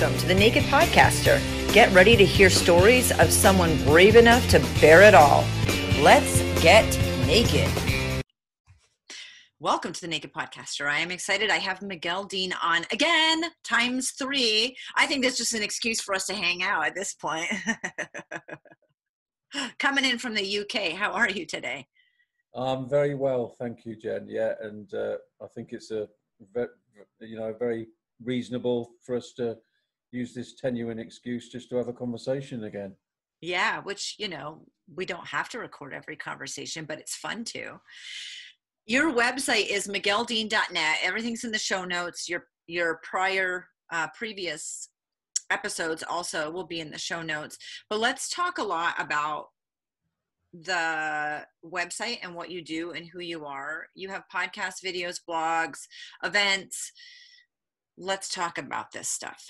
Welcome to the Naked Podcaster. Get ready to hear stories of someone brave enough to bear it all. Let's get naked. Welcome to the Naked Podcaster. I am excited. I have Miguel Dean on again, times three. I think that's just an excuse for us to hang out at this point. Coming in from the UK, how are you today? I'm very well, thank you, Jen. Yeah, and uh, I think it's a you know very reasonable for us to use this tenuous excuse just to have a conversation again. Yeah, which, you know, we don't have to record every conversation, but it's fun to. Your website is migueldean.net. Everything's in the show notes. Your your prior uh, previous episodes also will be in the show notes. But let's talk a lot about the website and what you do and who you are. You have podcasts, videos, blogs, events, let's talk about this stuff.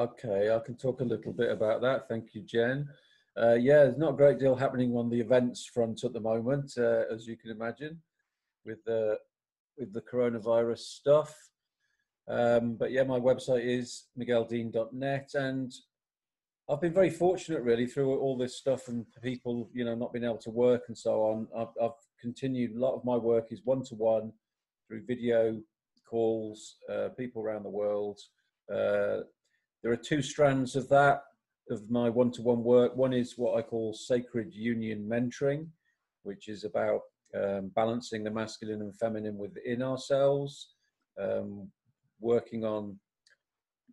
Okay, I can talk a little bit about that. Thank you, Jen. Uh, yeah, there's not a great deal happening on the events front at the moment, uh, as you can imagine, with the with the coronavirus stuff. Um, but yeah, my website is migueldean.net, and I've been very fortunate, really, through all this stuff and people, you know, not being able to work and so on. I've, I've continued. A lot of my work is one to one through video calls, uh, people around the world. Uh, there are two strands of that, of my one to one work. One is what I call sacred union mentoring, which is about um, balancing the masculine and feminine within ourselves, um, working on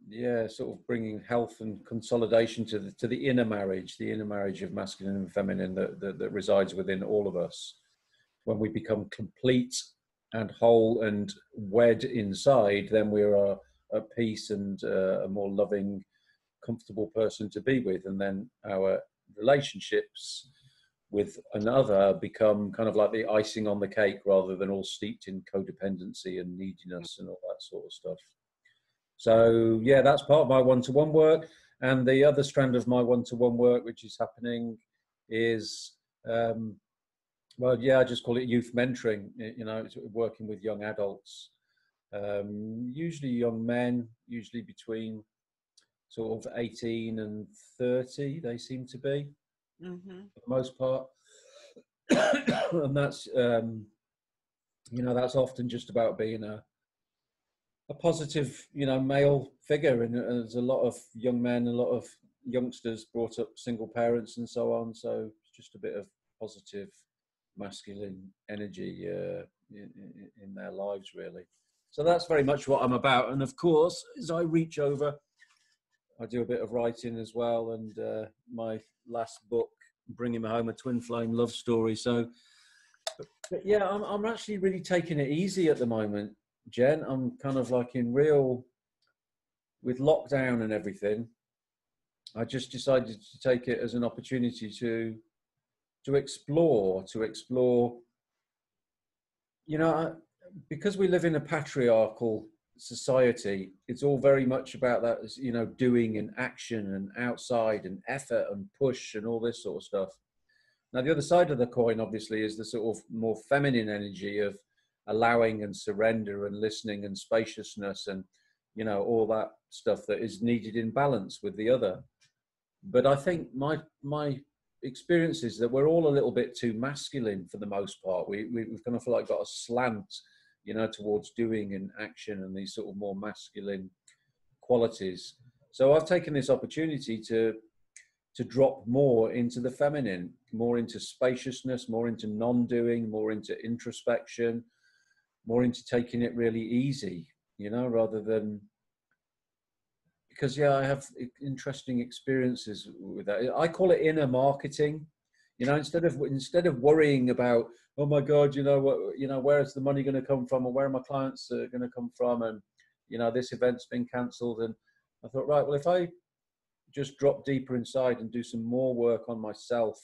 yeah, sort of bringing health and consolidation to the to the inner marriage, the inner marriage of masculine and feminine that, that, that resides within all of us. When we become complete and whole and wed inside, then we are at peace and uh, a more loving, comfortable person to be with. And then our relationships with another become kind of like the icing on the cake rather than all steeped in codependency and neediness and all that sort of stuff. So, yeah, that's part of my one to one work. And the other strand of my one to one work, which is happening, is um, well, yeah, I just call it youth mentoring. You know, it's working with young adults, um, usually young men, usually between sort of 18 and 30, they seem to be, mm-hmm. for the most part. and that's, um, you know, that's often just about being a, a positive, you know, male figure. And there's a lot of young men, a lot of youngsters brought up single parents and so on. So it's just a bit of positive masculine energy uh, in, in, their lives, really. So that's very much what I'm about. And of course, as I reach over, I do a bit of writing as well. And uh, my last book, Bringing Home a Twin Flame Love Story. So, but yeah, I'm, I'm actually really taking it easy at the moment, Jen. I'm kind of like in real, with lockdown and everything. I just decided to take it as an opportunity to to explore, to explore. You know, because we live in a patriarchal society, it's all very much about that, you know, doing and action and outside and effort and push and all this sort of stuff. Now, the other side of the coin, obviously, is the sort of more feminine energy of allowing and surrender and listening and spaciousness and, you know, all that stuff that is needed in balance with the other. But I think my my experience is that we're all a little bit too masculine for the most part. We, we have kind of like got a slant, you know, towards doing and action and these sort of more masculine qualities. So I've taken this opportunity to to drop more into the feminine, more into spaciousness, more into non-doing, more into introspection, more into taking it really easy, you know, rather than because yeah, I have interesting experiences with that. I call it inner marketing. You know, instead of instead of worrying about oh my god, you know what, you know where is the money going to come from, or where are my clients uh, going to come from, and you know this event's been cancelled, and I thought right, well if I just drop deeper inside and do some more work on myself,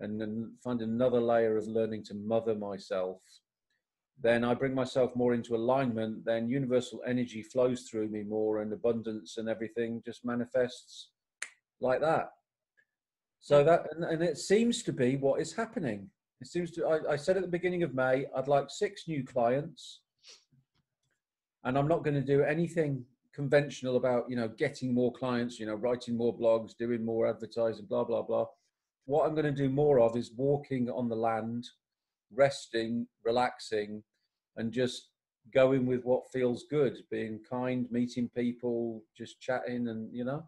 and then find another layer of learning to mother myself then I bring myself more into alignment, then universal energy flows through me more and abundance and everything just manifests like that. So that, and, and it seems to be what is happening. It seems to, I, I said at the beginning of May, I'd like six new clients. And I'm not going to do anything conventional about you know getting more clients you know writing more blogs doing more advertising blah blah blah. What i'm going to do more of is walking on the land resting relaxing and just going with what feels good being kind meeting people just chatting and you know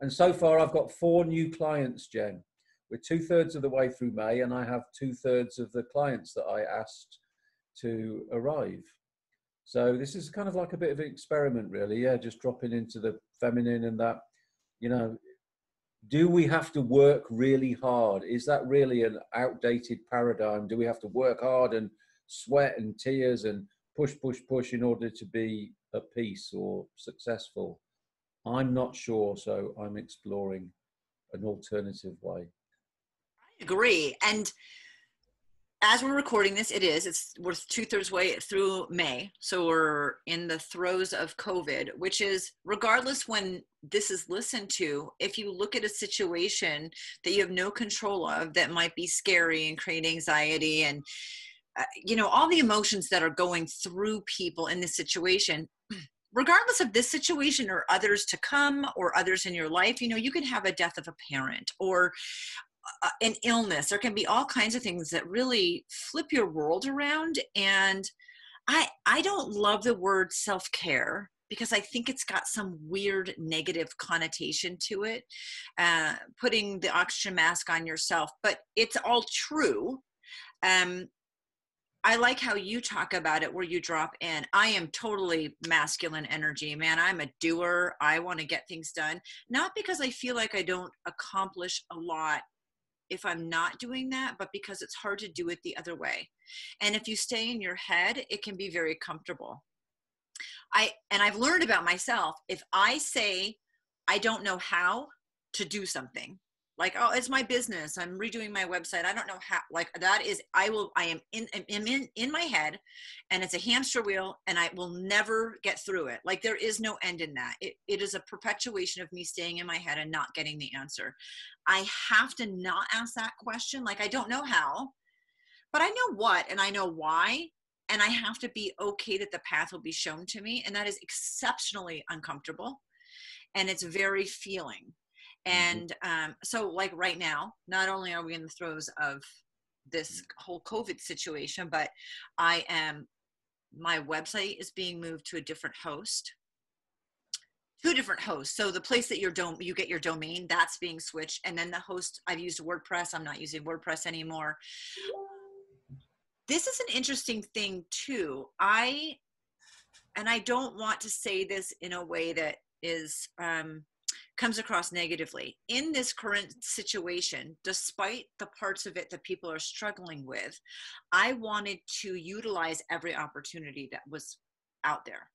and so far i've got four new clients jen we're two thirds of the way through may and i have two thirds of the clients that i asked to arrive so this is kind of like a bit of an experiment, really. Yeah, just dropping into the feminine and that, you know, do we have to work really hard? Is that really an outdated paradigm? Do we have to work hard and sweat and tears and push, push, push in order to be at peace or successful? I'm not sure, so I'm exploring an alternative way. I agree. And as we're recording this, it is. It's we're two thirds way through May, so we're in the throes of COVID. Which is, regardless when this is listened to, if you look at a situation that you have no control of, that might be scary and create anxiety, and uh, you know all the emotions that are going through people in this situation. Regardless of this situation or others to come or others in your life, you know, you can have a death of a parent or uh, an illness. There can be all kinds of things that really flip your world around. And i i don't love the word self-care because i think it's got some weird negative connotation to it uh, putting the oxygen mask on yourself but it's all true. Um, I like how you talk about it where you drop in. I am totally masculine energy, man. I'm a doer. I want to get things done. Not because I feel like I don't accomplish a lot if I'm not doing that, but because it's hard to do it the other way. And if you stay in your head, it can be very comfortable. I and I've learned about myself, if I say I don't know how to do something, like oh it's my business. I'm redoing my website. I don't know how like that is i will i am in am in in my head and it's a hamster wheel and i will never get through it. Like there is no end in that. It, it is a perpetuation of me staying in my head and not getting the answer. I have to not ask that question. Like i don't know how but i know what and i know why and i have to be okay that the path will be shown to me and that is exceptionally uncomfortable and it's very feeling. And um, so, like right now, not only are we in the throes of this whole COVID situation, but I am, my website is being moved to a different host two different hosts. So the place that your dom- you get your domain, that's being switched, and then the host. I've used WordPress. I'm not using WordPress anymore. This is an interesting thing too. I and I don't want to say this in a way that is um, comes across negatively. In this current situation, despite the parts of it that people are struggling with, I wanted to utilize every opportunity that was out there.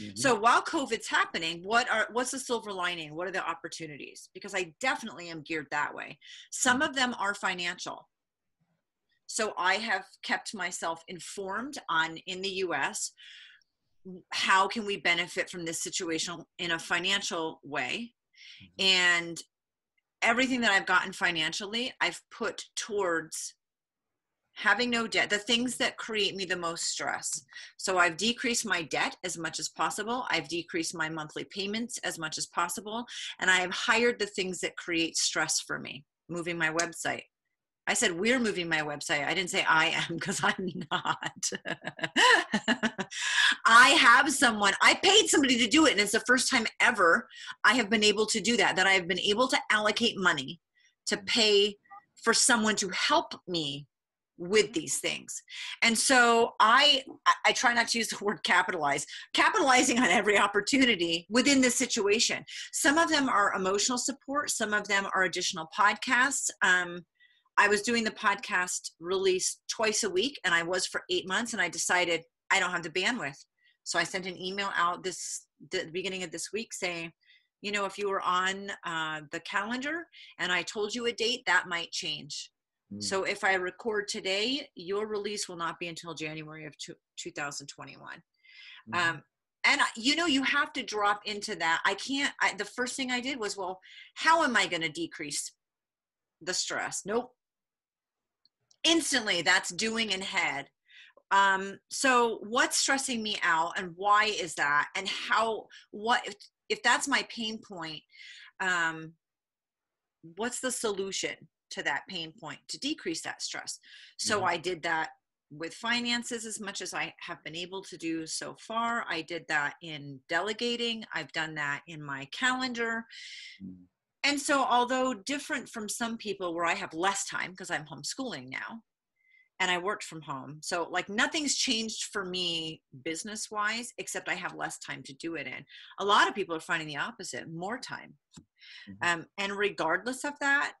Mm-hmm. So while COVID's happening, what are what's the silver lining? What are the opportunities? Because I definitely am geared that way. Some mm-hmm. of them are financial. So I have kept myself informed on in the US how can we benefit from this situation in a financial way. Mm-hmm. And everything that I've gotten financially, I've put towards having no debt, the things that create me the most stress. So I've decreased my debt as much as possible. I've decreased my monthly payments as much as possible. And I have hired the things that create stress for me, moving my website, I said, we're moving my website. I didn't say I am because I'm not. I have someone, I paid somebody to do it. And it's the first time ever I have been able to do that, that I have been able to allocate money to pay for someone to help me with these things. And so I I try not to use the word capitalize. Capitalizing on every opportunity within this situation. Some of them are emotional support, some of them are additional podcasts. Um, I was doing the podcast release twice a week, and I was for eight months, and I decided I don't have the bandwidth. So I sent an email out this the beginning of this week saying, you know, if you were on uh, the calendar and I told you a date, that might change. Mm. So if I record today, your release will not be until January of two, 2021. Mm. Um, and you know you have to drop into that i can't I, the first thing i did was well how am i going to decrease the stress nope instantly that's doing in head Um, so what's stressing me out and why is that? And how, what, if, if that's my pain point, um, what's the solution to that pain point to decrease that stress? So Mhm. I did that with finances as much as I have been able to do so far. I did that in delegating. I've done that in my calendar. Mm. And so, although different from some people where I have less time because I'm homeschooling now and I worked from home. So, like, nothing's changed for me business wise, except I have less time to do it in. A lot of people are finding the opposite more time. Mhm. Um, and regardless of that,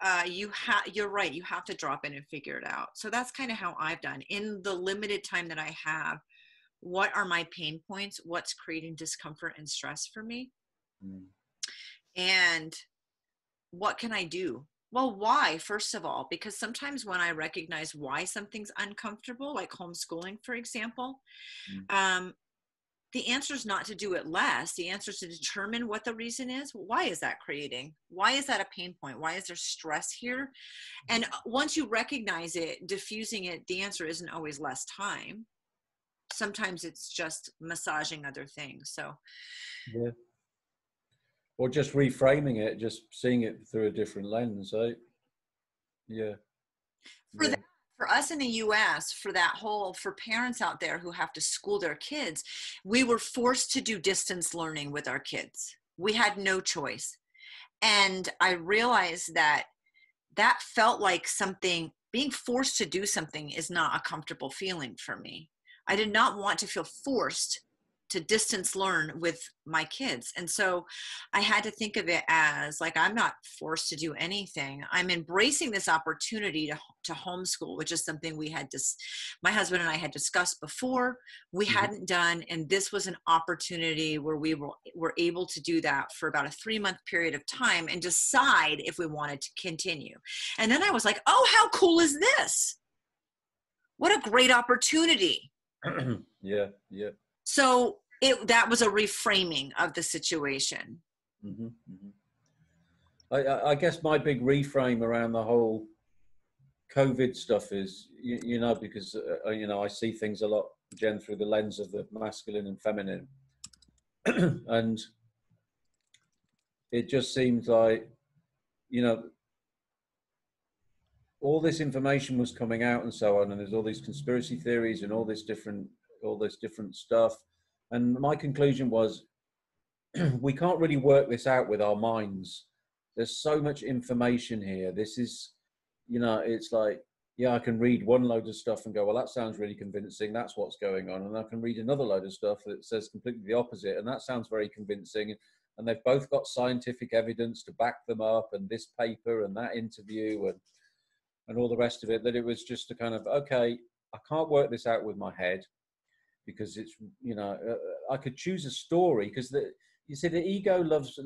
uh, you have you're right you have to drop in and figure it out so that's kind of how i've done in the limited time that i have what are my pain points what's creating discomfort and stress for me Mm. and what can i do well why first of all? Because sometimes when i recognize why something's uncomfortable like homeschooling for example um, the answer is not to do it less the answer is to determine what the reason is. Why is that creating? Why is that a pain point? Why is there stress here? And uh, once you recognize it diffusing it the answer isn't always less time. Sometimes it's just massaging other things so Yeah. Or just reframing it, just seeing it through a different lens, eh? Yeah. For yeah. that- for us in the US, for that whole, for parents out there who have to school their kids, we were forced to do distance learning with our kids. We had no choice. And I realized that that felt like something, being forced to do something is not a comfortable feeling for me. I did not want to feel forced to distance learn with my kids. And so I had to think of it as like, I'm not forced to do anything. I'm embracing this opportunity to, to homeschool, which is something we had dis- my husband and I had discussed before. We Mhm. hadn't done, and this was an opportunity where we were, were able to do that for about a three month period of time and decide if we wanted to continue. And then I was like, oh, how cool is this? What a great opportunity. yeah, yeah. So it that was a reframing of the situation. hmm hmm I, I I guess my big reframe around the whole COVID stuff is, you, you know, because uh, you know I see things a lot, Jen, through the lens of the masculine and feminine, and it just seems like, you know, all this information was coming out and so on, and there's all these conspiracy theories and all this different, all this different stuff, and my conclusion was we can't really work this out with our minds. There's so much information here. This is, you know, it's like, yeah, I can read one load of stuff and go, well, that sounds really convincing. That's what's going on. And I can read another load of stuff that says completely the opposite. And that sounds very convincing. And they've both got scientific evidence to back them up and this paper and that interview and, and all the rest of it. That it was just a kind of, okay, I can't work this out with my head because it's, you know, uh, I could choose a story because the, you see the ego loves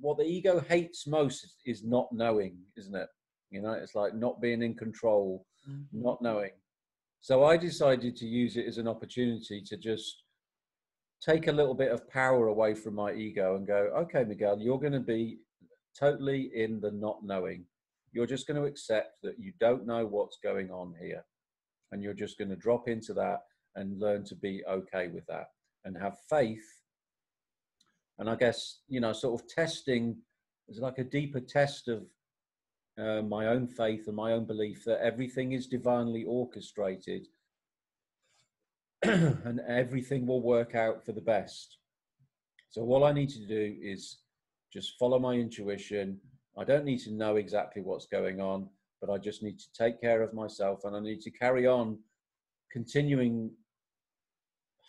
what the ego hates most is, is not knowing isn't it? You know it's like not being in control not knowing. So i decided to use it as an opportunity to just take a little bit of power away from my ego and go okay miguel you're going to be totally in the not knowing. You're just going to accept that you don't know what's going on here and you're just going to drop into that and learn to be okay with that and have faith and I guess you know, sort of testing is like a deeper test of uh, my own faith and my own belief that everything is divinely orchestrated, and everything will work out for the best. So all I need to do is just follow my intuition. I don't need to know exactly what's going on, but I just need to take care of myself, and I need to carry on continuing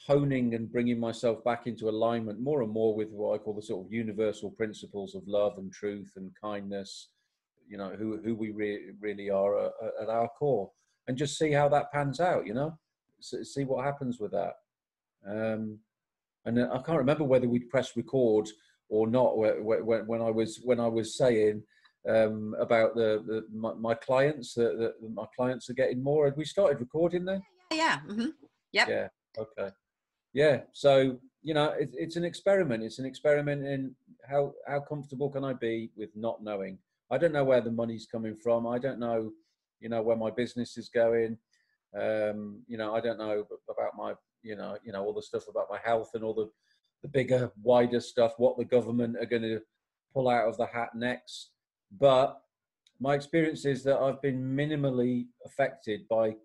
honing and bringing myself back into alignment more and more with what I call the sort of universal principles of love and truth and kindness, you know, who, who we re- really are at, at our core, and just see how that pans out, you know, S- see what happens with that. Um, and I can't remember whether we'd press record or not when, when I was when I was saying um, about the, the my, my clients that, my clients are getting more. Had we started recording then? Yeah yeah. hmm Yep. Yeah. Okay. Yeah. So you know, it, it's an experiment. It's an experiment in how how comfortable can I be with not knowing. I don't know where the money's coming from. I don't know, you know, where my business is going. Um, you know, I don't know about my, you know, you know, all the stuff about my health and all the, the bigger, wider stuff, what the government are going to pull out of the hat next. But my experience is that I've been minimally affected by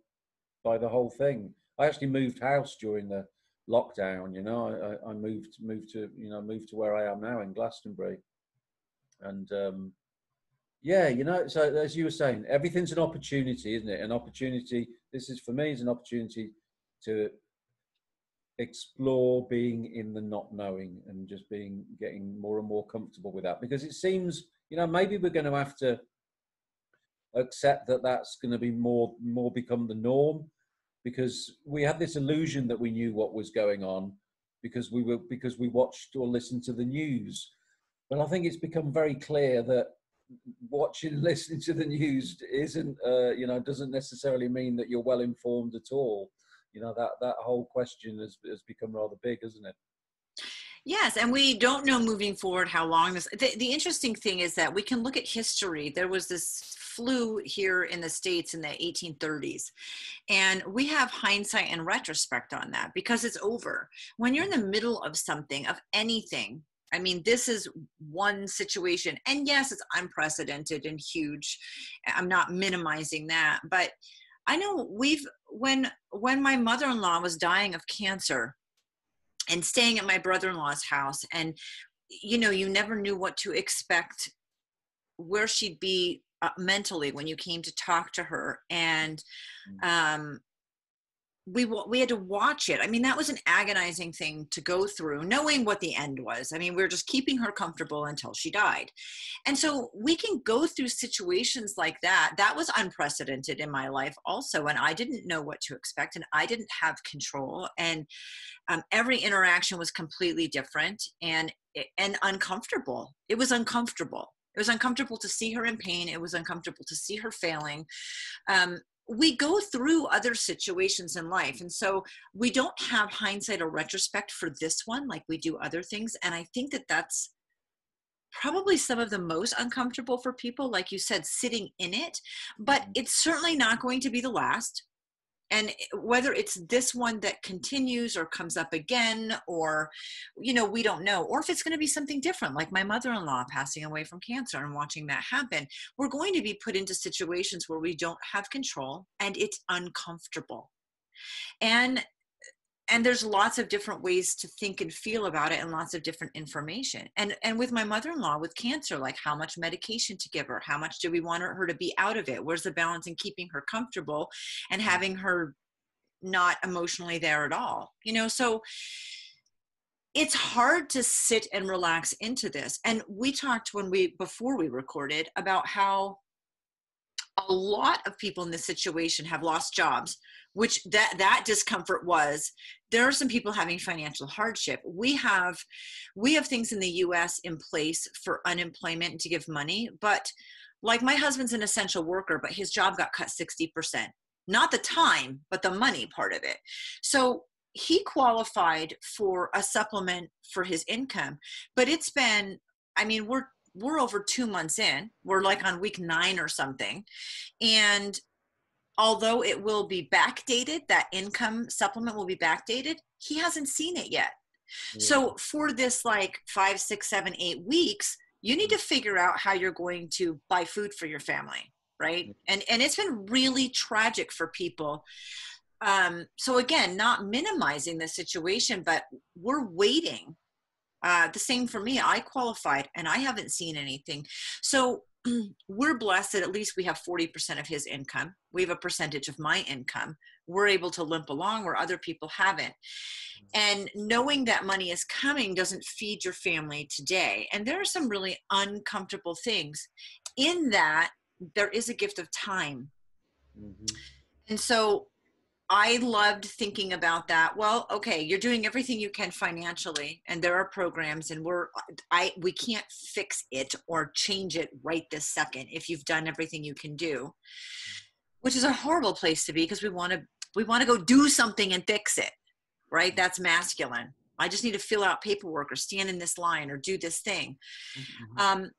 by the whole thing. I actually moved house during the lockdown. You know, I, I moved moved to you know moved to where I am now in Glastonbury, and um, yeah, you know, so as you were saying, everything's an opportunity, isn't it? An opportunity. This is for me is an opportunity to explore being in the not knowing and just being getting more and more comfortable with that because it seems you know maybe we're going to have to accept that that's going to be more more become the norm because we had this illusion that we knew what was going on because we were because we watched or listened to the news but i think it's become very clear that watching listening to the news isn't uh, you know doesn't necessarily mean that you're well informed at all you know that that whole question has, has become rather big isn't it Yes, and we don't know moving forward how long this. The, the, interesting thing is that we can look at history. There was this flu here in the States in the 1830s, and we have hindsight and retrospect on that because it's over. When you're in the middle of something, of anything, I mean, this is one situation, and yes, it's unprecedented and huge. I'm not minimizing that, but I know we've when when my mother-in-law was dying of cancer and staying at my brother-in-law's house and you know you never knew what to expect where she'd be uh, mentally when you came to talk to her and mm. um we we had to watch it. I mean, that was an agonizing thing to go through, knowing what the end was. I mean, we are just keeping her comfortable until she died, and so we can go through situations like that. That was unprecedented in my life, also, and I didn't know what to expect, and I didn't have control, and um, every interaction was completely different and and uncomfortable. It was uncomfortable. It was uncomfortable to see her in pain. It was uncomfortable to see her failing. Um, we go through other situations in life and so we don't have hindsight or retrospect for this one like we do other things and i think that that's probably some of the most uncomfortable for people like you said sitting in it but it's certainly not going to be the last and eh, whether it's this one that continues or comes up again or you know we don't know or if it's going to be something different like my mother-in-law passing away from cancer and watching that happen we're going to be put into situations where we don't have control and it's uncomfortable. And and there's lots of different ways to think and feel about it and lots of different information. And and with my mother-in-law with cancer like how much medication to give her? How much do we want her to be out of it? Where's the balance in keeping her comfortable and mm. having her not emotionally there at all? You know so it's hard to sit and relax into this. And we talked when we before we recorded about how a lot of people in this situation have lost jobs which that that discomfort was there are some people having financial hardship. We have we have things in the us in place for unemployment to give money but like my husband's an essential worker but his job got cut 60% not the time but the money part of it. So he qualified for a supplement for his income but it's been i mean we're we're over two months in. We're like on week nine or something. And although it will be backdated, that income supplement will be backdated, he hasn't seen it yet. Yeah. So for this like five, six, seven, eight weeks, you need to figure out how you're going to buy food for your family, right? And and it's been really tragic for people. Um, so again, not minimizing the situation, but we're waiting. Uh, the same for me. I qualified and I haven't seen anything. So we're blessed that at least we have 40% of his income. We have a percentage of my income. We're able to limp along where other people haven't. And knowing that money is coming doesn't feed your family today. And there are some really uncomfortable things. In that, there is a gift of time. Mm-hmm. And so I loved thinking about that. Well, okay, you're doing everything you can financially and there are programs and we're I we can't fix it or change it right this second if you've done everything you can do. Which is a horrible place to be because we want to we want to go do something and fix it. Right? That's masculine. I just need to fill out paperwork or stand in this line or do this thing. Mm-hmm. Um,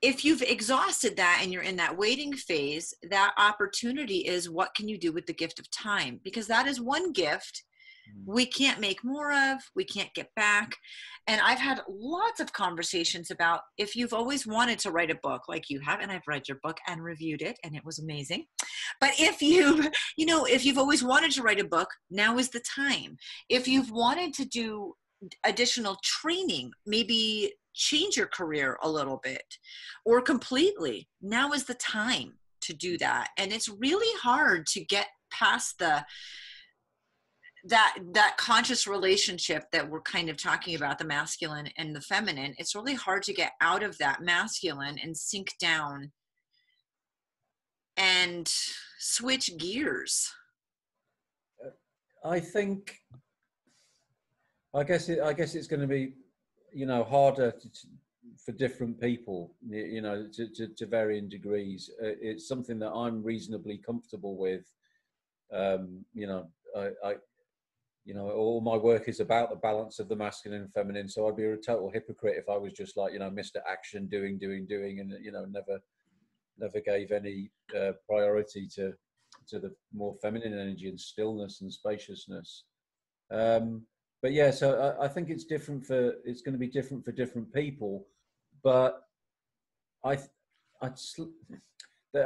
if you've exhausted that and you're in that waiting phase, that opportunity is what can you do with the gift of time? Because that is one gift mm. we can't make more of, we can't get back. And I've had lots of conversations about if you've always wanted to write a book like you have, and I've read your book and reviewed it, and it was amazing. But if you, you know, if you've always wanted to write a book, now is the time. If you've wanted to do additional training, maybe change your career a little bit or completely, now is the time to do mm. that. And it's really hard to get past the that that conscious relationship that we're kind of talking about the masculine and the feminine. It's really hard to get out of that masculine and sink down and switch gears. Uh, I think i guess it, i guess it's going to be you know harder to, for different people you know to, to, to, varying degrees. Uh, it's something that i'm reasonably comfortable with. Um, you know I, I, you know all my work is about the balance of the masculine and feminine. So i'd be a total hypocrite if i was just like you know mr action doing doing doing and you know never never gave any uh, priority to to the more feminine energy and stillness and spaciousness. Um, but yeah, so I, I, think it's different for it's going to be different for different people. But I, I,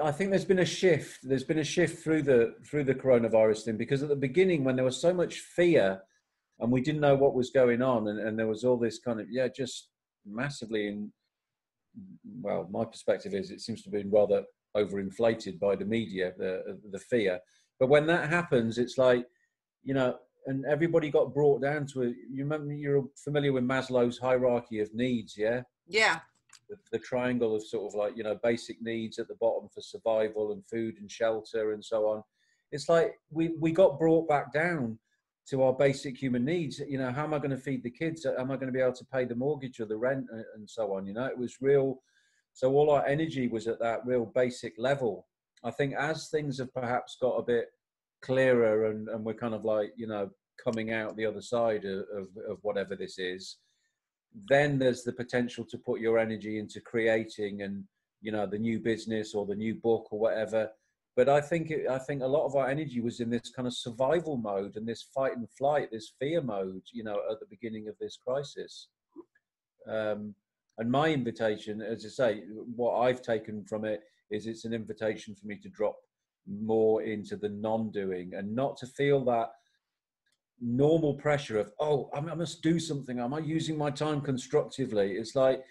I think there's been a shift. There's been a shift through the through the coronavirus thing because at the beginning, when there was so much fear, and we didn't know what was going on, and, and there was all this kind of yeah, just massively in. Well, my perspective is it seems to be rather overinflated by the media, the the fear. But when that happens, it's like you know and everybody got brought down to it. You remember you're familiar with Maslow's hierarchy of needs, yeah? Yeah. The, the, triangle of sort of like you know basic needs at the bottom for survival and food and shelter and so on. It's like we we got brought back down to our basic human needs. You know, how am I going to feed the kids? Am I going to be able to pay the mortgage or the rent and so on? You know, it was real. So all our energy was at that real basic level. I think as things have perhaps got a bit clearer and, and we're kind of like you know coming out the other side of, of, of whatever this is then there's the potential to put your energy into creating and you know the new business or the new book or whatever. But i think it, i think a lot of our energy was in this kind of survival mode and this fight and flight this fear mode you know at the beginning of this crisis. Um, and my invitation as i say what i've taken from it is it's an invitation for me to drop more into the non-doing and not to feel that normal pressure of oh i must do something. Am i using my time constructively? It's like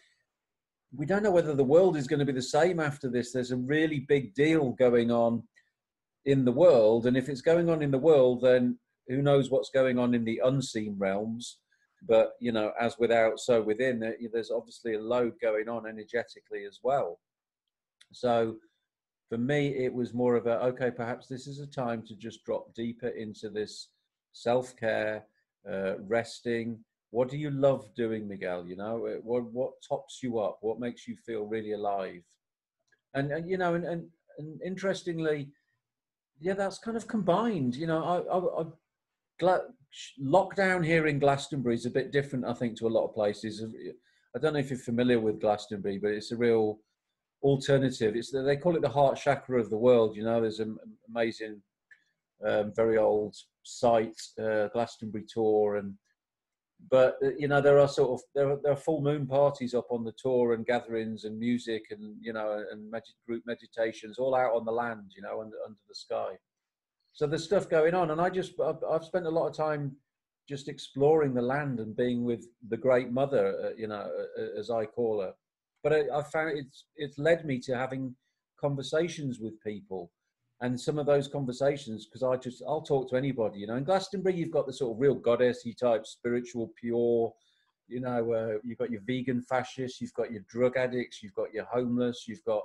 we don't know whether the world is going to be the same after this. There's a really big deal going on in the world and if it's going on in the world then who knows what's going on in the unseen realms. But you know as without so within there's obviously a load going on energetically as well. So for me, it was more of a okay, perhaps this is a time to just drop deeper into this self care, uh, resting. What do you love doing, Miguel? You know, uh, what what tops you up? What makes you feel really alive? And, and you know, and, and, and interestingly, yeah, that's kind of combined. You know, I, I, I gla- lockdown here in Glastonbury is a bit different, I think, to a lot of places. I don't know if you're familiar with Glastonbury, but it's a real alternative. It's they call it the heart chakra of the world. You know, there's an amazing, um, very old site, uh, Glastonbury Tor, and but uh, you know there are sort of there are, there are full moon parties up on the Tor and gatherings and music and you know and group meditations all out on the land. You know, under under the sky. So there's stuff going on, and I just I've, I've spent a lot of time just exploring the land and being with the Great Mother, uh, you know, uh, as I call her but I, I found it's it's led me to having conversations with people. And some of those conversations because i just i'll talk to anybody you know. In glastonbury you've got the sort of real goddessy type spiritual pure you know uh, you've got your vegan fascists you've got your drug addicts you've got your homeless you've got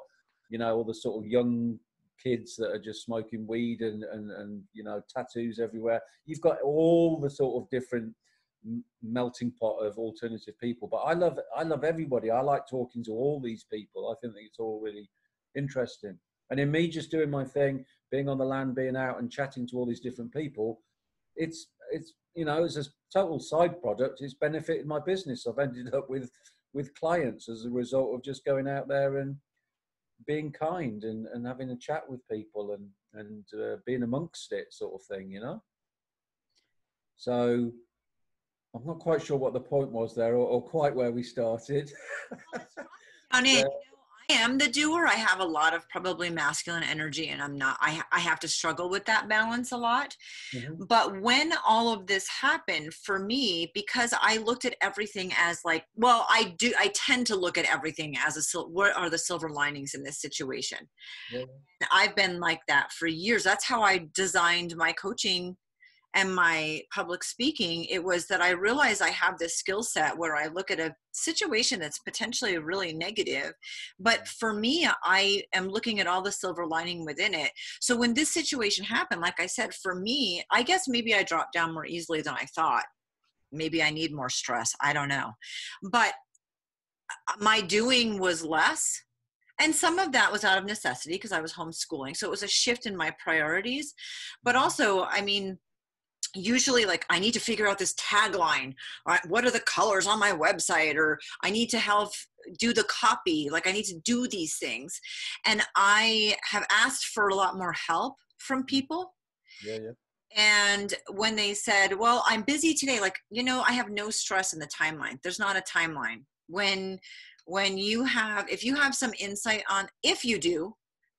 you know all the sort of young kids that are just smoking weed and and, and you know tattoos everywhere. You've got all the sort of different melting pot of alternative people. But I love I love everybody. I like talking to all these people. I think it's all really interesting. And in me just doing my thing, being on the land, being out and chatting to all these different people, it's it's you know, it's a total side product, it's benefited my business. I've ended up with with clients as a result of just going out there and being kind and, and having a chat with people and and uh, being amongst it sort of thing you know so i'm not quite sure what the point was there or, or quite where we started yeah. I am the doer. I have a lot of probably masculine energy and I'm not, I, I have to struggle with that balance a lot. Mm-hmm. But when all of this happened for me, because I looked at everything as like, well, I do, I tend to look at everything as a, what are the silver linings in this situation? Yeah. I've been like that for years. That's how I designed my coaching and my public speaking, it was that I realized I have this skill set where I look at a situation that's potentially really negative. But for me, I am looking at all the silver lining within it. So when this situation happened, like I said, for me, I guess maybe I dropped down more easily than I thought. Maybe I need more stress. I don't know. But uh, my doing was less and some of that was out of necessity because i was homeschooling so it was a shift in my priorities but also i mean usually like i need to figure out this tagline or what are the colors on my website or i need to have do the copy like i need to do these things. And i have asked for a lot more help from people. Yeah yeah. And when they said well i'm busy today like you know i have no stress in the timeline. There's not a timeline. When when you have if you have some insight on if you do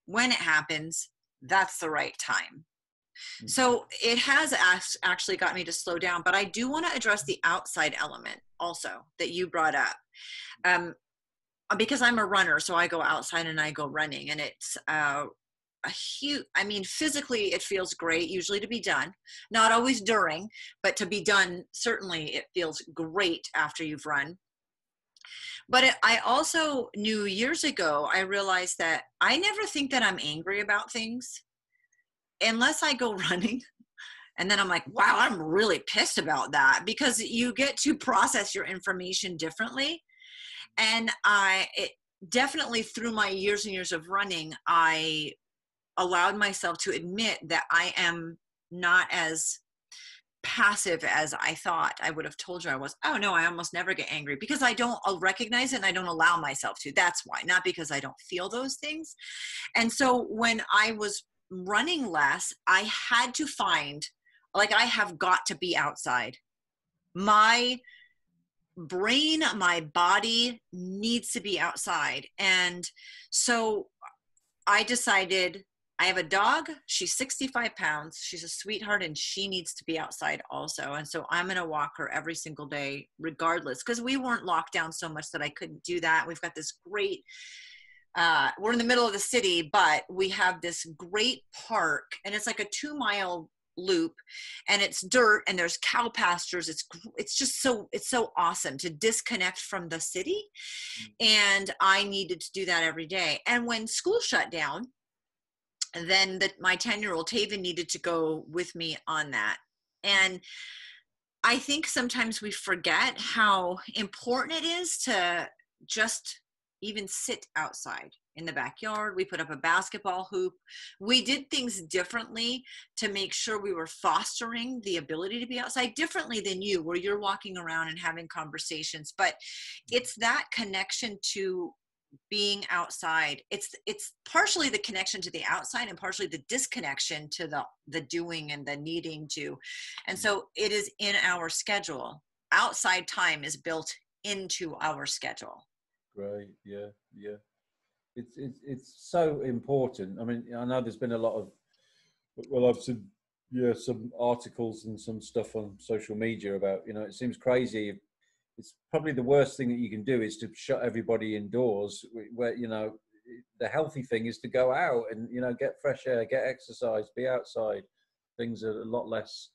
when it happens that's the right time Mm-hmm. So it has asked, actually got me to slow down, but I do want to address the outside element also that you brought up. Um, because I'm a runner, so I go outside and I go running, and it's uh, a huge, I mean, physically it feels great, usually to be done, not always during, but to be done, certainly it feels great after you've run. But it, I also knew years ago, I realized that I never think that I'm angry about things unless I go running and then I'm like, wow, I'm really pissed about that because you get to process your information differently. And I it, definitely through my years and years of running, I allowed myself to admit that I am not as passive as I thought I would have told you I was. Oh no, I almost never get angry because I don't recognize it and I don't allow myself to. That's why, not because I don't feel those things. And so when I was running less, I had to find, like, I have got to be outside. My brain, my body needs to be outside. And so I decided I have a dog. She's 65 pounds. She's a sweetheart and she needs to be outside also. And so I'm going to walk her every single day, regardless, because we weren't locked down so much that I couldn't do that. We've got this great uh, we're in the middle of the city, but we have this great park, and it's like a two mile loop and it's dirt and there's cow pastures. It's it's just so it's so awesome to disconnect from the city and i needed to do that every day. And when school shut down then the, my 10 year old taven needed to go with me on that. And i think sometimes we forget how important it is to just even sit outside in the backyard. We put up a basketball hoop. We did things differently to make sure we were fostering the ability to be outside differently than you, where you're walking around and having conversations. But it's that connection to being outside it's it's partially the connection to the outside and partially the disconnection to the the doing and the needing to and so it is in our schedule outside time is built into our schedule Right. Yeah. Yeah. It's it's it's so important. I mean, I know there's been a lot of well, I've seen yeah some articles and some stuff on social media about you know it seems crazy. It's probably the worst thing that you can do is to shut everybody indoors. Where you know the healthy thing is to go out and you know get fresh air, get exercise, be outside. Things are a lot less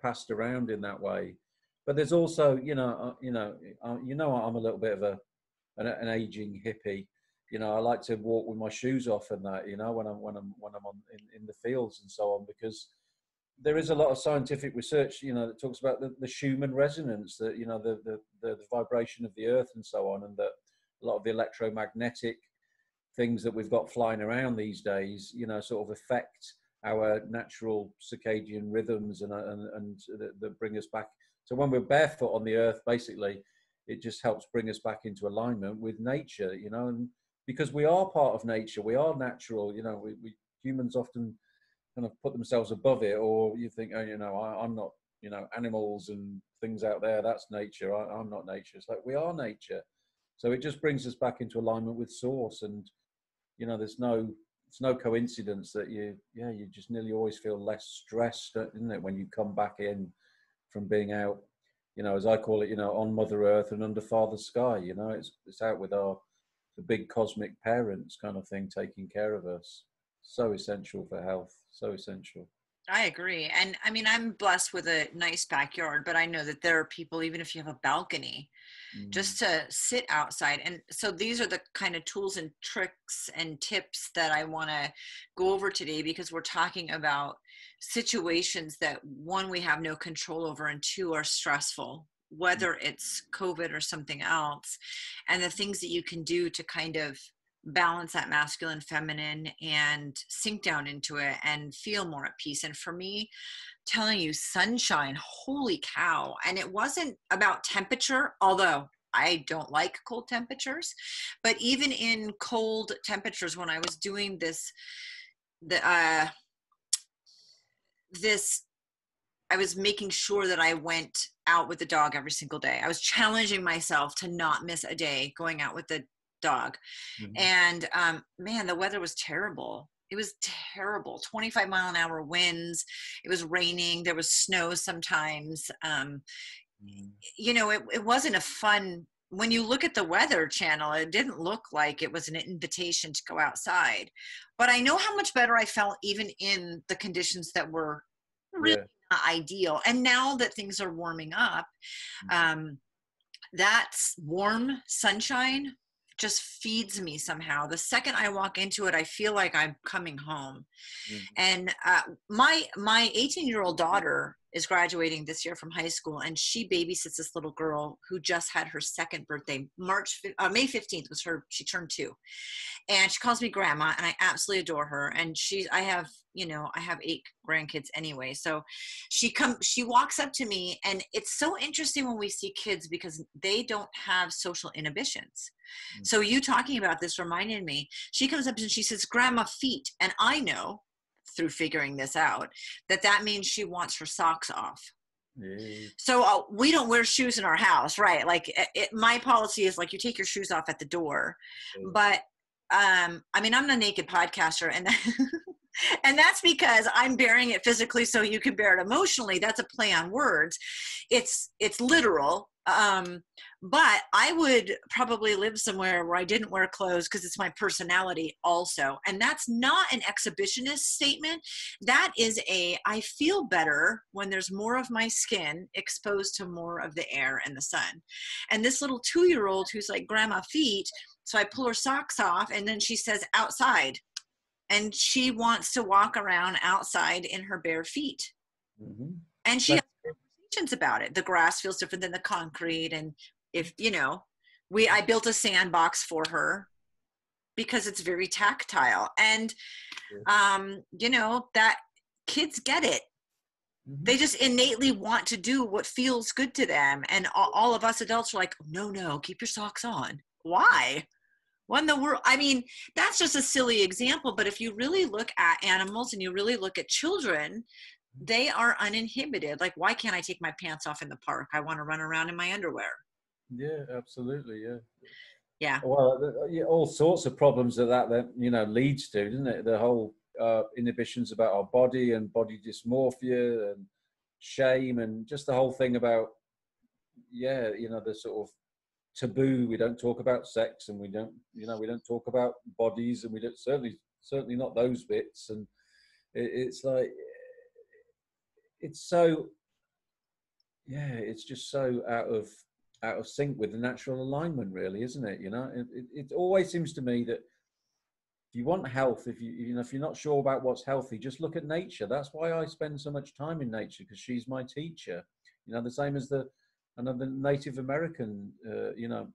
passed around in that way. But there's also you know uh, you know uh, you know I'm a little bit of a an, an aging hippie. You know, I like to walk with my shoes off and that. You know, when I'm when I'm when I'm on in, in the fields and so on, because there is a lot of scientific research, you know, that talks about the, the Schumann resonance, that you know, the, the, the the vibration of the Earth and so on, and that a lot of the electromagnetic things that we've got flying around these days, you know, sort of affect our natural circadian rhythms and and, and that, that bring us back. So when we're barefoot on the Earth, basically, it just helps bring us back into alignment with nature, you know, and because we are part of nature, we are natural, you know, we, we humans often kind of put themselves above it, or you think, oh, you know, I, am not, you know, animals and things out there, that's nature. I, I'm not nature. It's like we are nature. So it just brings us back into alignment with source. And, you know, there's no, it's no coincidence that you, yeah, you just nearly always feel less stressed, isn't it, when you come back in from being out you know, as I call it, you know, on Mother Earth and under Father Sky. You know, it's it's out with our the big cosmic parents kind of thing taking care of us. So essential for health. So essential. I agree. And I mean, I'm blessed with a nice backyard, but I know that there are people, even if you have a balcony, mm. just to sit outside. And so these are the kind of tools and tricks and tips that I want to go over today because we're talking about situations that one, we have no control over, and two, are stressful, whether it's COVID or something else, and the things that you can do to kind of balance that masculine feminine and sink down into it and feel more at peace. And for me telling you sunshine holy cow. And it wasn't about temperature although I don't like cold temperatures, but even in cold temperatures, when I was doing this, the uh, this, I was making sure that I went out with the dog every single day. I was challenging myself to not miss a day going out with the dog. Mm-hmm. And um, man, the weather was terrible. It was terrible 25 mile an hour winds. It was raining. There was snow sometimes. Um, mm. You know, it, it wasn't a fun. When you look at the weather channel, it didn't look like it was an invitation to go outside. But I know how much better I felt even in the conditions that were really yeah. not ideal. And now that things are warming up, mm-hmm. um, that's warm sunshine just feeds me somehow. The second I walk into it, I feel like I'm coming home. Mm-hmm. And uh, my my 18 year old daughter is graduating this year from high school, and she babysits this little girl who just had her second birthday. March uh, May 15th was her. She turned two, and she calls me grandma, and I absolutely adore her. And she, I have you know i have eight grandkids anyway so she come she walks up to me and it's so interesting when we see kids because they don't have social inhibitions mm-hmm. so you talking about this reminded me she comes up and she says grandma feet and i know through figuring this out that that means she wants her socks off. So uh, we don't wear shoes in our house, right? Like it, it, my policy is like you take your shoes off at the door, but um, I mean I'm a naked podcaster, and and that's because i'm baring it physically so you can bare it emotionally. That's a play on words. It's it's literal. Um, but i would probably live somewhere where i didn't wear clothes because it's my personality also and that's not an exhibitionist statement that is a i feel better when there's more of my skin exposed to more of the air and the sun and this little two year old who's like grandma feet so i pull her socks off and then she says outside and she wants to walk around outside in her bare feet. Mm-hmm. And she That's- has conversations about it. The grass feels different than the concrete, and if you know, we I built a sandbox for her because it's very tactile, and um, you know that kids get it. Mm-hmm. They just innately want to do what feels good to them, and all, all of us adults are like, no, no, keep your socks on. Why? What in the world? I mean, that's just a silly example, but if you really look at animals and you really look at children, they are uninhibited. Like, why can't I take my pants off in the park? I want to run around in my underwear. Yeah, absolutely. Yeah. Yeah. Well, all sorts of problems that that, that you know leads to, doesn't it? The whole uh, inhibitions about our body and body dysmorphia and shame and just the whole thing about yeah, you know, the sort of taboo. We don't talk about sex, and we don't, you know, we don't talk about bodies, and we don't certainly, certainly not those bits. And it, it's like, it's so, yeah, it's just so out of out of sync with the natural alignment, really, isn't it? You know, it, it, it always seems to me that if you want health, if you you know if you're not sure about what's healthy, just look at nature. That's why I spend so much time in nature because she's my teacher. You know, the same as the and the Native American, uh, you know,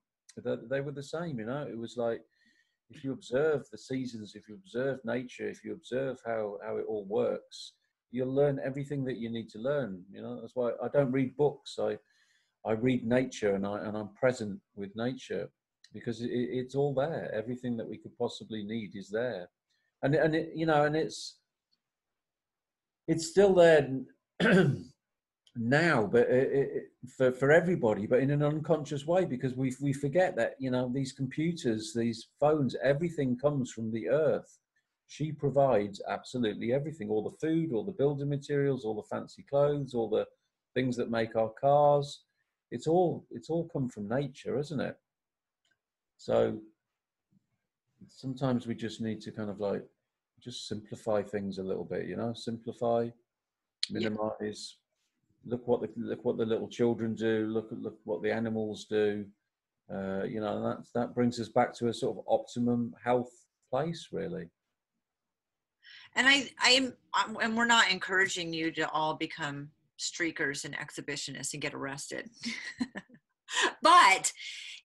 they, they were the same. You know, it was like if you observe the seasons, if you observe nature, if you observe how how it all works, you'll learn everything that you need to learn. You know, that's why I don't read books. I I read nature and I and I'm present with nature because it, it's all there. Everything that we could possibly need is there, and and it, you know, and it's it's still there now, but it, for for everybody, but in an unconscious way because we we forget that you know these computers, these phones, everything comes from the earth. She provides absolutely everything, all the food, all the building materials, all the fancy clothes, all the things that make our cars. It's all it's all come from nature, isn't it? So sometimes we just need to kind of like just simplify things a little bit, you know, simplify, minimize. Look what the look what the little children do. Look at look what the animals do. Uh, you know, that that brings us back to a sort of optimum health place, really. And I, I am, and we're not encouraging you to all become streakers and exhibitionists and get arrested. but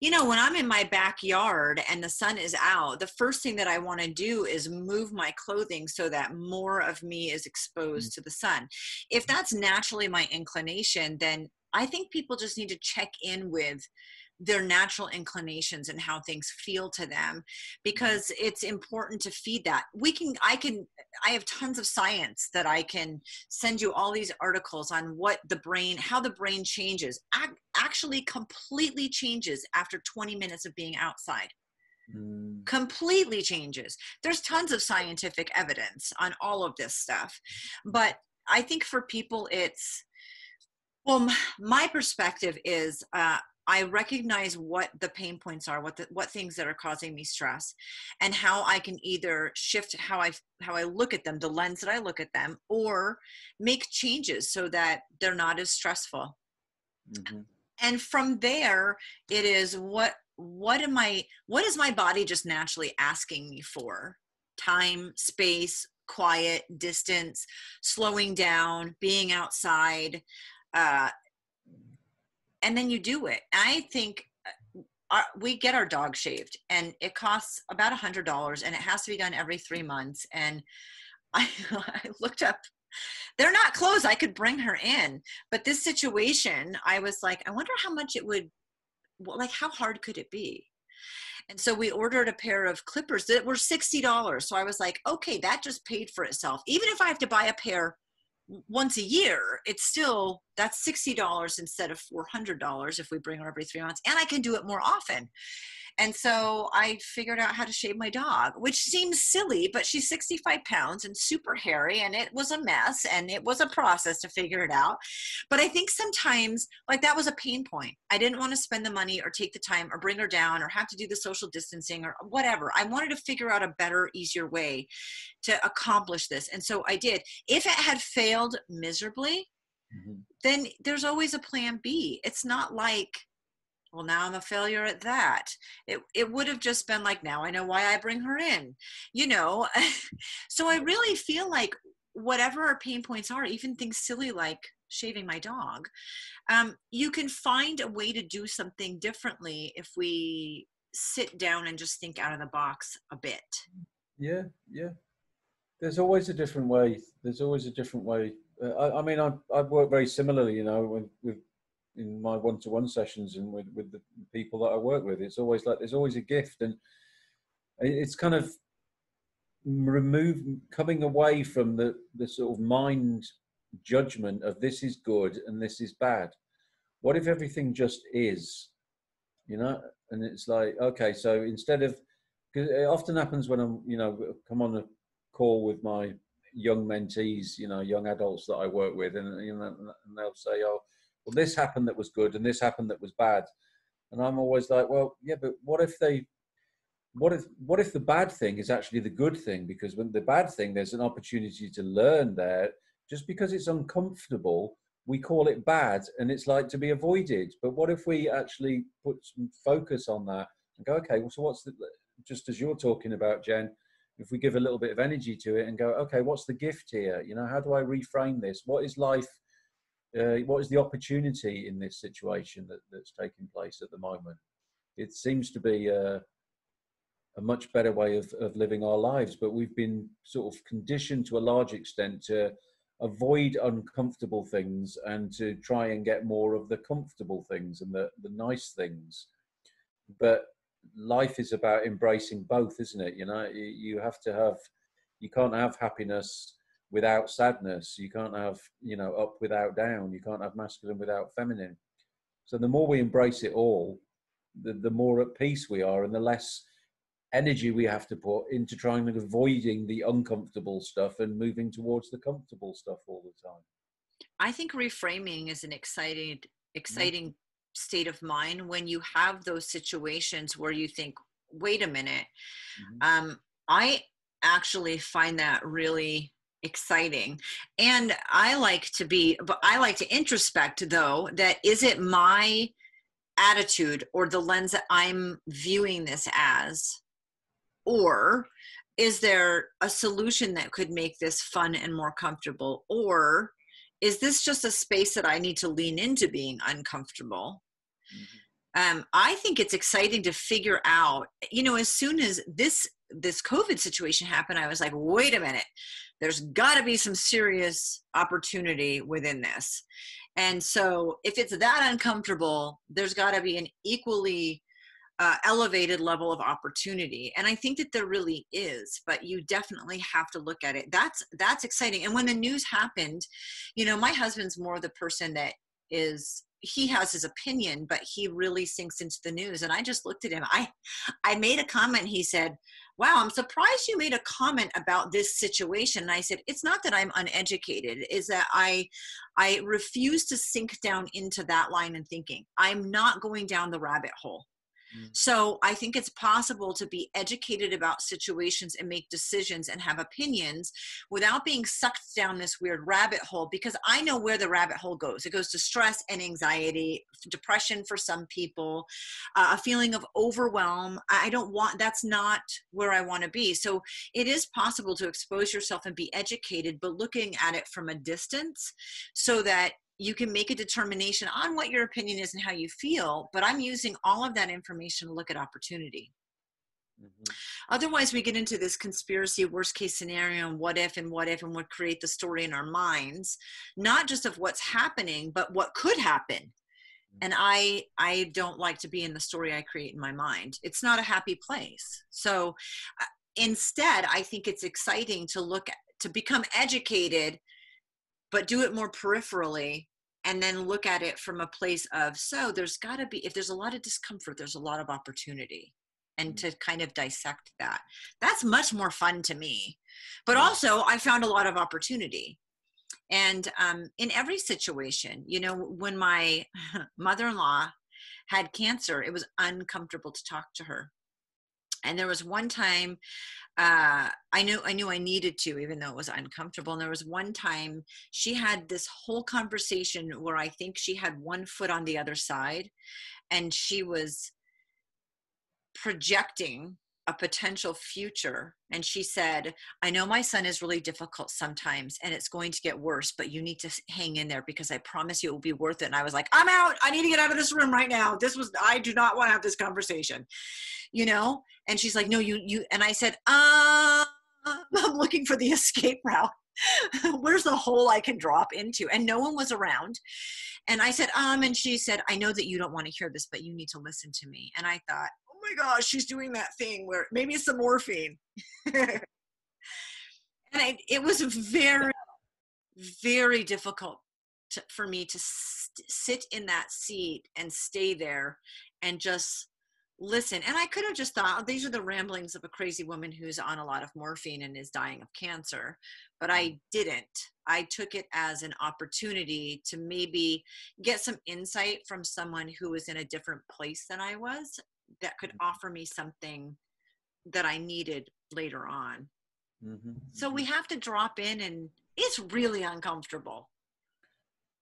you know, when I'm in my backyard and the sun is out, the first thing that I want to do is move my clothing so that more of me is exposed mm. to the sun. If that's naturally my inclination, then I think people just need to check in with their natural inclinations and how things feel to them because it's important to feed that. We can i can i have tons of science that i can send you all these articles on what the brain how the brain changes actually completely changes after 20 minutes of being outside. Mm. completely changes. There's tons of scientific evidence on all of this stuff but i think for people it's well my perspective is uh, I recognize what the pain points are, what the, what things that are causing me stress, and how I can either shift how I how I look at them, the lens that I look at them, or make changes so that they're not as stressful. Mm-hmm. And from there, it is what what am I what is my body just naturally asking me for? Time, space, quiet, distance, slowing down, being outside. Uh, and then you do it. I think uh, our, we get our dog shaved and it costs about a hundred dollars and it has to be done every three months. And I, I looked up, they're not closed. I could bring her in, but this situation, I was like, I wonder how much it would, like, how hard could it be? And so we ordered a pair of clippers that were $60. So I was like, okay, that just paid for itself. Even if I have to buy a pair once a year, it's still that's $60 instead of $400 if we bring her every three months. And I can do it more often. And so I figured out how to shave my dog, which seems silly, but she's 65 pounds and super hairy, and it was a mess and it was a process to figure it out. But I think sometimes, like, that was a pain point. I didn't want to spend the money or take the time or bring her down or have to do the social distancing or whatever. I wanted to figure out a better, easier way to accomplish this. And so I did. If it had failed miserably, mm-hmm. then there's always a plan B. It's not like, well now i'm a failure at that. It, it would have just been like now i know why i bring her in you know? So i really feel like whatever our pain points are even things silly like shaving my dog um, you can find a way to do something differently if we sit down and just think out of the box a bit. Yeah yeah. There's always a different way. There's always a different way. Uh, I, I, mean I, I work very similarly you know with, with in my one-to-one sessions and with, with the people that I work with. It's always like there's always a gift, and it's kind of remove coming away from the the sort of mind judgment of this is good and this is bad. What if everything just is, you know? And it's like okay, so instead of because it often happens when I'm you know come on a call with my young mentees, you know, young adults that I work with, and you know, and they'll say, "Oh, well, this happened that was good and this happened that was bad. And I'm always like, well, yeah, but what if they, what if, what if the bad thing is actually the good thing? Because when the bad thing, there's an opportunity to learn there. Just because it's uncomfortable, we call it bad and it's like to be avoided. But what if we actually put some focus on that and go, okay, well, so what's the, just as you're talking about, Jen, if we give a little bit of energy to it and go, okay, what's the gift here? You know, how do I reframe this? What is life uh, what is the opportunity in this situation that, that's taking place at the moment? It seems to be a, a much better way of, of living our lives, but we've been sort of conditioned to a large extent to avoid uncomfortable things and to try and get more of the comfortable things and the, the nice things. But life is about embracing both, isn't it? You know, you, you have to have, you can't have happiness without sadness. You can't have, you know, up without down. You can't have masculine without feminine. So the more we embrace it all, the, the more at peace we are and the less energy we have to put into trying and avoiding the uncomfortable stuff and moving towards the comfortable stuff all the time. I think reframing is an exciting, mm-hmm. exciting mm-hmm. state of mind when you have those situations where you think, wait a minute. Mm-hmm. Um, I actually find that really exciting. And i like to be but i like to introspect though that is it my attitude or the lens that i'm viewing this as? Or is there a solution that could make this fun and more comfortable? Or is this just a space that i need to lean into being uncomfortable? Mm-hmm. um, i think it's exciting to figure out you know as soon as this this covid situation happened i was like wait a minute there's got to be some serious opportunity within this. And so if it's that uncomfortable there's got to be an equally uh, elevated level of opportunity. And i think that there really is but you definitely have to look at it. That's that's exciting. And when the news happened you know my husband's more the person that is he has his opinion but he really sinks into the news. And i just looked at him. I i made a comment. He said wow i'm surprised you made a comment about this situation. And i said it's not that i'm uneducated. Is that i i refuse to sink down into that line of thinking. I'm not going down the rabbit hole Mm. So I think it's possible to be educated about situations and make decisions and have opinions without being sucked down this weird rabbit hole because I know where the rabbit hole goes. It goes to stress and anxiety, depression for some people, uh, a feeling of overwhelm. I don't want that's not where I want to be. So it is possible to expose yourself and be educated, but looking at it from a distance so that you can make a determination on what your opinion is and how you feel, but I'm using all of that information to look at opportunity. Mm-hmm. Otherwise, we get into this conspiracy, worst case scenario, and what if, and what if, and what create the story in our minds, not just of what's happening, but what could happen. Mm-hmm. And I, I don't like to be in the story I create in my mind. It's not a happy place. So, uh, instead, I think it's exciting to look at, to become educated, but do it more peripherally and then look at it from a place of so there's got to be if there's a lot of discomfort there's a lot of opportunity and mm-hmm. to kind of dissect that. That's much more fun to me but also i found a lot of opportunity. And um, in every situation you know when my mother-in-law had cancer it was uncomfortable to talk to her. And there was one time uh, I knew I knew I needed to, even though it was uncomfortable. And there was one time she had this whole conversation where I think she had one foot on the other side, and she was projecting a potential future. And she said, I know my son is really difficult sometimes and it's going to get worse, but you need to hang in there because I promise you it will be worth it. And I was like, I'm out. I need to get out of this room right now. This was, I do not want to have this conversation, you know? And she's like, no, you, you, and I said, uh, I'm looking for the escape route. Where's the hole I can drop into? And no one was around. And I said, um, and she said, I know that you don't want to hear this, but you need to listen to me. And I thought, my gosh, she's doing that thing where maybe it's the morphine. and it was very, very difficult to, for me to st- sit in that seat and stay there and just listen. And I could have just thought, oh, these are the ramblings of a crazy woman who's on a lot of morphine and is dying of cancer. But I didn't. I took it as an opportunity to maybe get some insight from someone who was in a different place than I was that could mm-hmm. offer me something that I needed later on. Mm-hmm. So we mm-hmm. have to drop in, and it's really uncomfortable.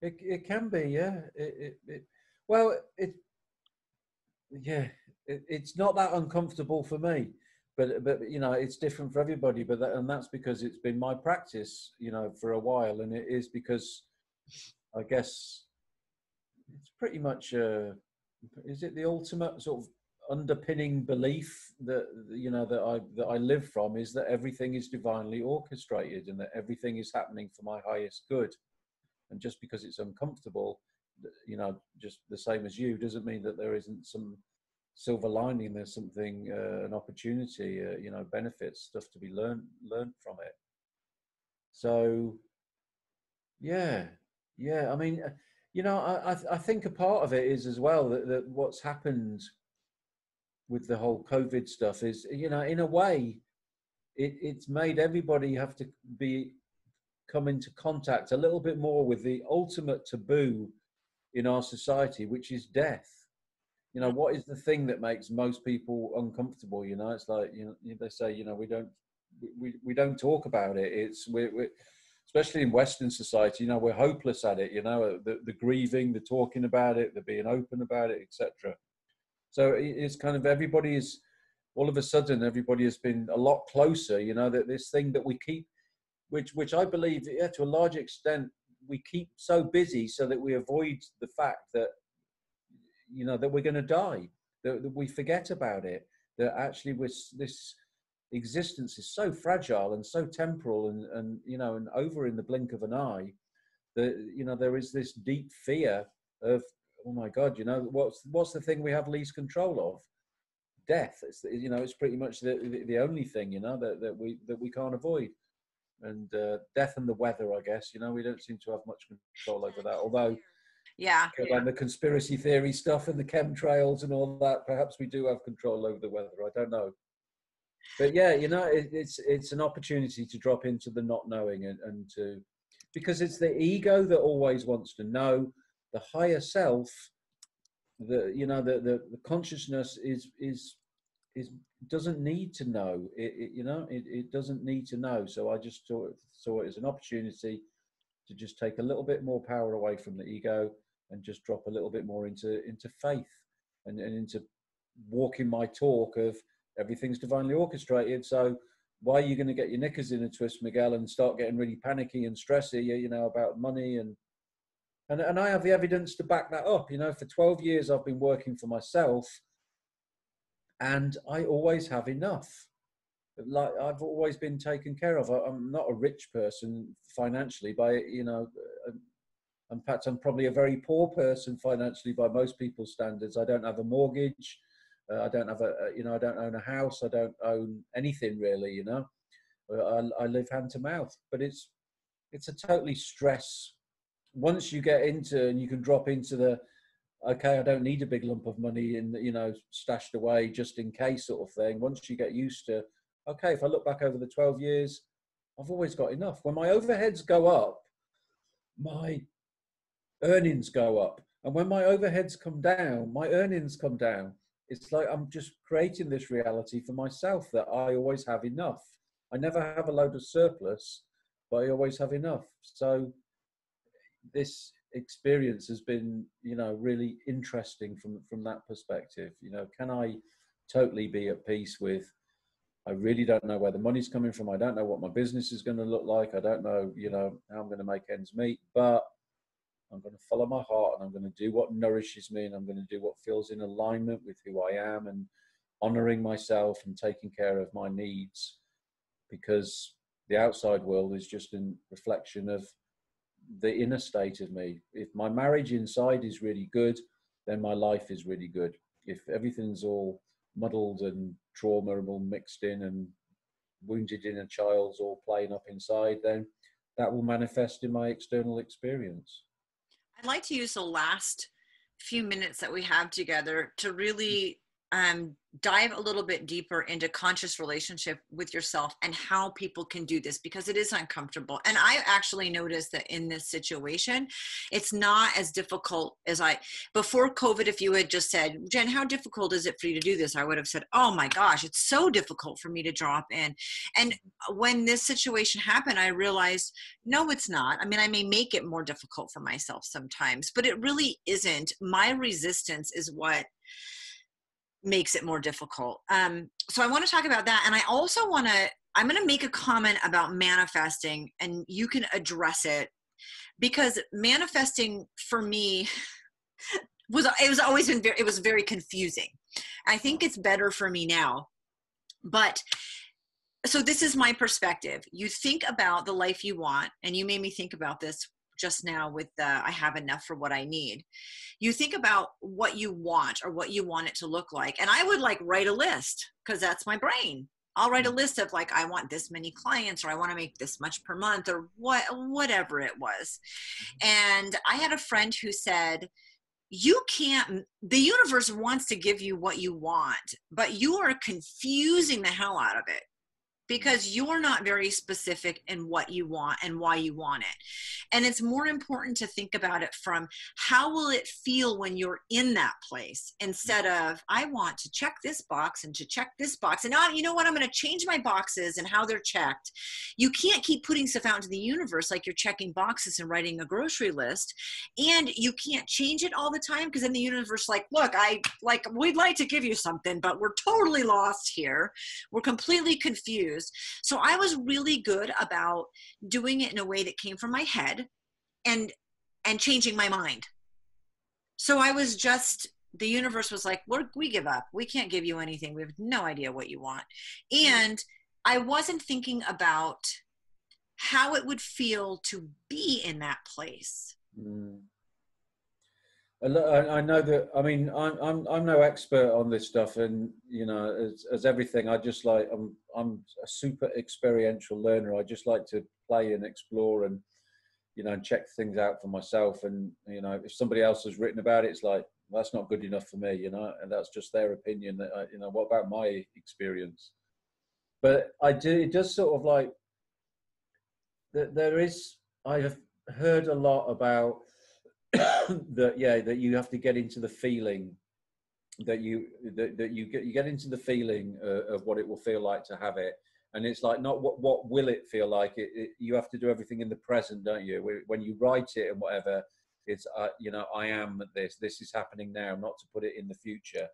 It it can be, yeah. It, it, it well, it yeah, it, it's not that uncomfortable for me, but but you know, it's different for everybody. But that, and that's because it's been my practice, you know, for a while, and it is because I guess it's pretty much uh, is it the ultimate sort of underpinning belief that you know that I that I live from is that everything is divinely orchestrated and that everything is happening for my highest good. And just because it's uncomfortable, you know, just the same as you, doesn't mean that there isn't some silver lining. There's something, uh, an opportunity, uh, you know, benefits, stuff to be learned learned from it. So, yeah, yeah. I mean, uh, you know, I I think a part of it is as well that, that what's happened with the whole COVID stuff is, you know, in a way, it, it's made everybody have to be come into contact a little bit more with the ultimate taboo in our society, which is death. You know, what is the thing that makes most people uncomfortable? You know, it's like you know they say, you know, we don't we, we don't talk about it. It's we we especially in Western society, you know, we're hopeless at it. You know, the, the grieving, the talking about it, the being open about it, etc. So it's kind of everybody is all of a sudden everybody has been a lot closer. You know that this thing that we keep, which which I believe yeah, to a large extent we keep so busy so that we avoid the fact that you know that we're going to die that, that, we forget about it that actually with this existence is so fragile and so temporal and and you know and over in the blink of an eye that you know there is this deep fear of oh my god you know what's what's the thing we have least control of? Death. It's you know it's pretty much the the, the only thing you know that, that we that we can't avoid. And uh, death and the weather i guess you know we don't seem to have much control over that. Although yeah. and the conspiracy theory stuff and the chemtrails and all that perhaps we do have control over the weather. I don't know. But yeah you know it, it's it's an opportunity to drop into the not knowing and, and to because it's the ego that always wants to know the higher self the you know the the, the consciousness is is is doesn't need to know. It, it you know it, it doesn't need to know. So i just saw it, saw it as an opportunity to just take a little bit more power away from the ego and just drop a little bit more into into faith and, and into walking my talk of everything's divinely orchestrated. So why are you going to get your knickers in a twist miguel and start getting really panicky and stressy you know about money and and and I have the evidence to back that up. You know, for 12 years I've been working for myself, and I always have enough. Like I've always been taken care of. I'm not a rich person financially, by you know. Uh, in fact, I'm probably a very poor person financially by most people's standards. I don't have a mortgage. Uh, I don't have a, you know, I don't own a house. I don't own anything really, you know. Uh, I, I live hand to mouth, but it's it's a totally stress once you get into and you can drop into the okay, I don't need a big lump of money in you know stashed away just in case sort of thing. Once you get used to okay, if I look back over the 12 years, I've always got enough. When my overheads go up, my earnings go up. And when my overheads come down, my earnings come down. It's like I'm just creating this reality for myself that I always have enough. I never have a load of surplus, but I always have enough. So this experience has been you know really interesting from from that perspective. You know can i totally be at peace with i really don't know where the money's coming from i don't know what my business is going to look like i don't know you know how i'm going to make ends meet but i'm going to follow my heart and i'm going to do what nourishes me and i'm going to do what feels in alignment with who i am and honoring myself and taking care of my needs because the outside world is just a reflection of the inner state of me. If my marriage inside is really good, then my life is really good. If everything's all muddled and trauma and all mixed in and wounded inner child's all playing up inside, then that will manifest in my external experience. I'd like to use the last few minutes that we have together to really um, dive a little bit deeper into conscious relationship with yourself and how people can do this because it is uncomfortable. And i actually noticed that in this situation it's not as difficult as i before covid if you had just said jen how difficult is it for you to do this? I would have said oh my gosh it's so difficult for me to drop in. And when this situation happened i realized no it's not. I mean i may make it more difficult for myself sometimes but it really isn't. My resistance is what makes it more difficult. Um, so I want to talk about that. And I also want to, I'm going to make a comment about manifesting and you can address it because manifesting for me was, it was always been very, it was very confusing. I think it's better for me now. But so this is my perspective. You think about the life you want, and you made me think about this just now with the I have enough for what I need. You think about what you want or what you want it to look like. And I would like write a list because that's my brain. I'll write a mm. list of like I want this many clients or I want to make this much per month or what whatever it was. Mm-hmm. And I had a friend who said, you can't the universe wants to give you what you want but you are confusing the hell out of it because you're not very specific in what you want and why you want it. And it's more important to think about it from how will it feel when you're in that place instead of I want to check this box and to check this box. And now, you know what? I'm going to change my boxes and how they're checked. You can't keep putting stuff out into the universe like you're checking boxes and writing a grocery list. And you can't change it all the time because then the universe like, look, I like we'd like to give you something, but we're totally lost here. We're completely confused so I was really good about doing it in a way that came from my head and and changing my mind. So I was just the universe was like, We're, we give up. We can't give you anything. We have no idea what you want. And I wasn't thinking about how it would feel to be in that place. Mm. I know that. I mean, I'm I'm I'm no expert on this stuff, and you know, as, as everything, I just like I'm I'm a super experiential learner. I just like to play and explore, and you know, and check things out for myself. And you know, if somebody else has written about it, it's like that's not good enough for me, you know, and that's just their opinion. That I, you know, what about my experience? But I do. It does sort of like that. There is. I have heard a lot about that yeah that you have to get into the feeling that you that, that you get you get into the feeling uh, of what it will feel like to have it. And it's like not what what will it feel like? It, it, you have to do everything in the present don't you? When you write it and whatever it's uh, you know i am this this is happening now not to put it in the future.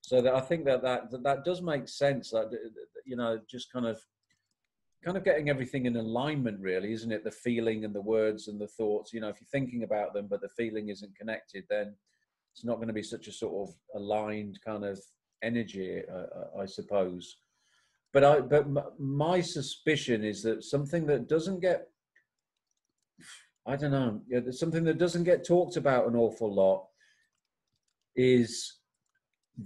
So that i think that that that, that does make sense that you know just kind of kind of getting everything in alignment really isn't it? The feeling and the words and the thoughts you know if you're thinking about them but the feeling isn't connected then it's not going to be such a sort of aligned kind of energy uh, uh i suppose. But i but my suspicion is that something that doesn't get i don't know yeah, something that doesn't get talked about an awful lot is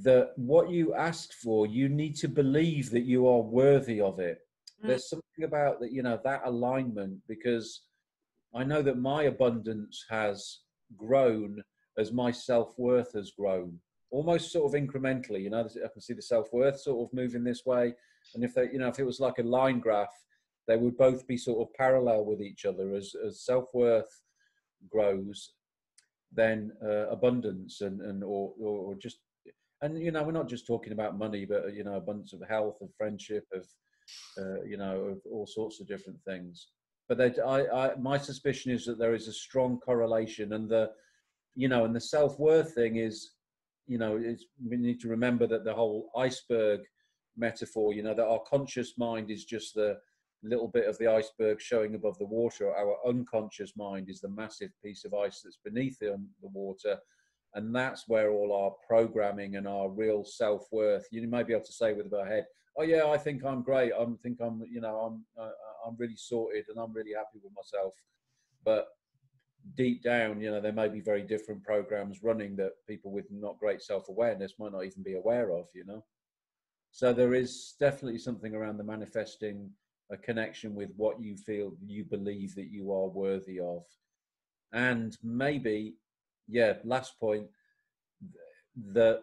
that what you asked for you need to believe that you are worthy of it Mm. There's something about that, you know, that alignment because I know that my abundance has grown as my self worth has grown, almost sort of incrementally. You know, I can see the self worth sort of moving this way, and if they, you know, if it was like a line graph, they would both be sort of parallel with each other as as self worth grows, then uh, abundance and and or, or just and you know we're not just talking about money, but you know abundance of health, of friendship, of uh, you know, of all sorts of different things. But they, I, I, my suspicion is that there is a strong correlation, and the, you know, and the self worth thing is, you know, we need to remember that the whole iceberg metaphor, you know, that our conscious mind is just the little bit of the iceberg showing above the water. Our unconscious mind is the massive piece of ice that's beneath the, the water. And that's where all our programming and our real self worth, you may be able to say with our head, oh yeah, I think I'm great. I think I'm, you know, I'm, uh, I'm really sorted and I'm really happy with myself. But deep down, you know, there may be very different programs running that people with not great self-awareness might not even be aware of, you know. So there is definitely something around the manifesting a connection with what you feel you believe that you are worthy of. And maybe, yeah, last point, that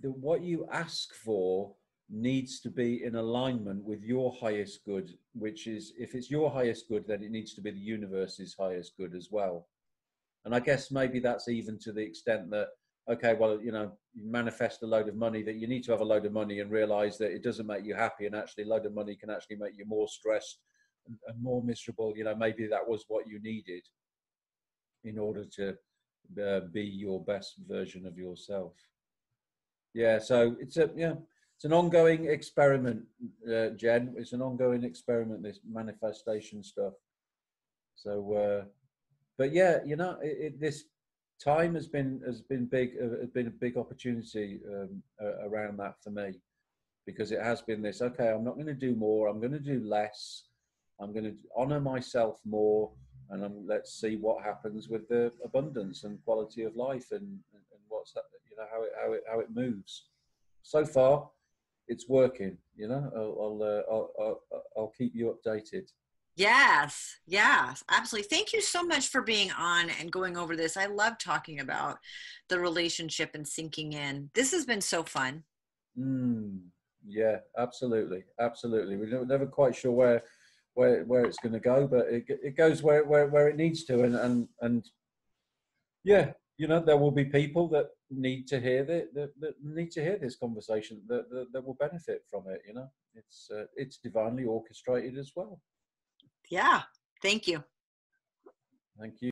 the, what you ask for needs to be in alignment with your highest good, which is if it's your highest good, then it needs to be the universe's highest good as well. And I guess maybe that's even to the extent that, okay, well, you know, you manifest a load of money that you need to have a load of money and realize that it doesn't make you happy. And actually, a load of money can actually make you more stressed and, and more miserable. You know, maybe that was what you needed in order to uh, be your best version of yourself yeah so it's a yeah it's an ongoing experiment uh, jen. It's an ongoing experiment this manifestation stuff. So uh but yeah you know it, it, this time has been has been big uh, has been a big opportunity um, uh, around that for me because it has been this okay i'm not going to do more i'm going to do less i'm going to honor myself more and I'm, let's see what happens with the abundance and quality of life and, what's that you know how it how it how it moves so far it's working you know i'll I'll, uh, I'll, I'll, I'll keep you updated Yes, yes, absolutely. Thank you so much for being on and going over this. I love talking about the relationship and sinking in. This has been so fun. Mm, yeah, absolutely, absolutely. We're never quite sure where where where it's going to go, but it it goes where where where it needs to, and and and yeah, you know, there will be people that need to hear that that, that need to hear this conversation that, that that will benefit from it. You know, it's uh, it's divinely orchestrated as well. Yeah. Thank you. Thank you.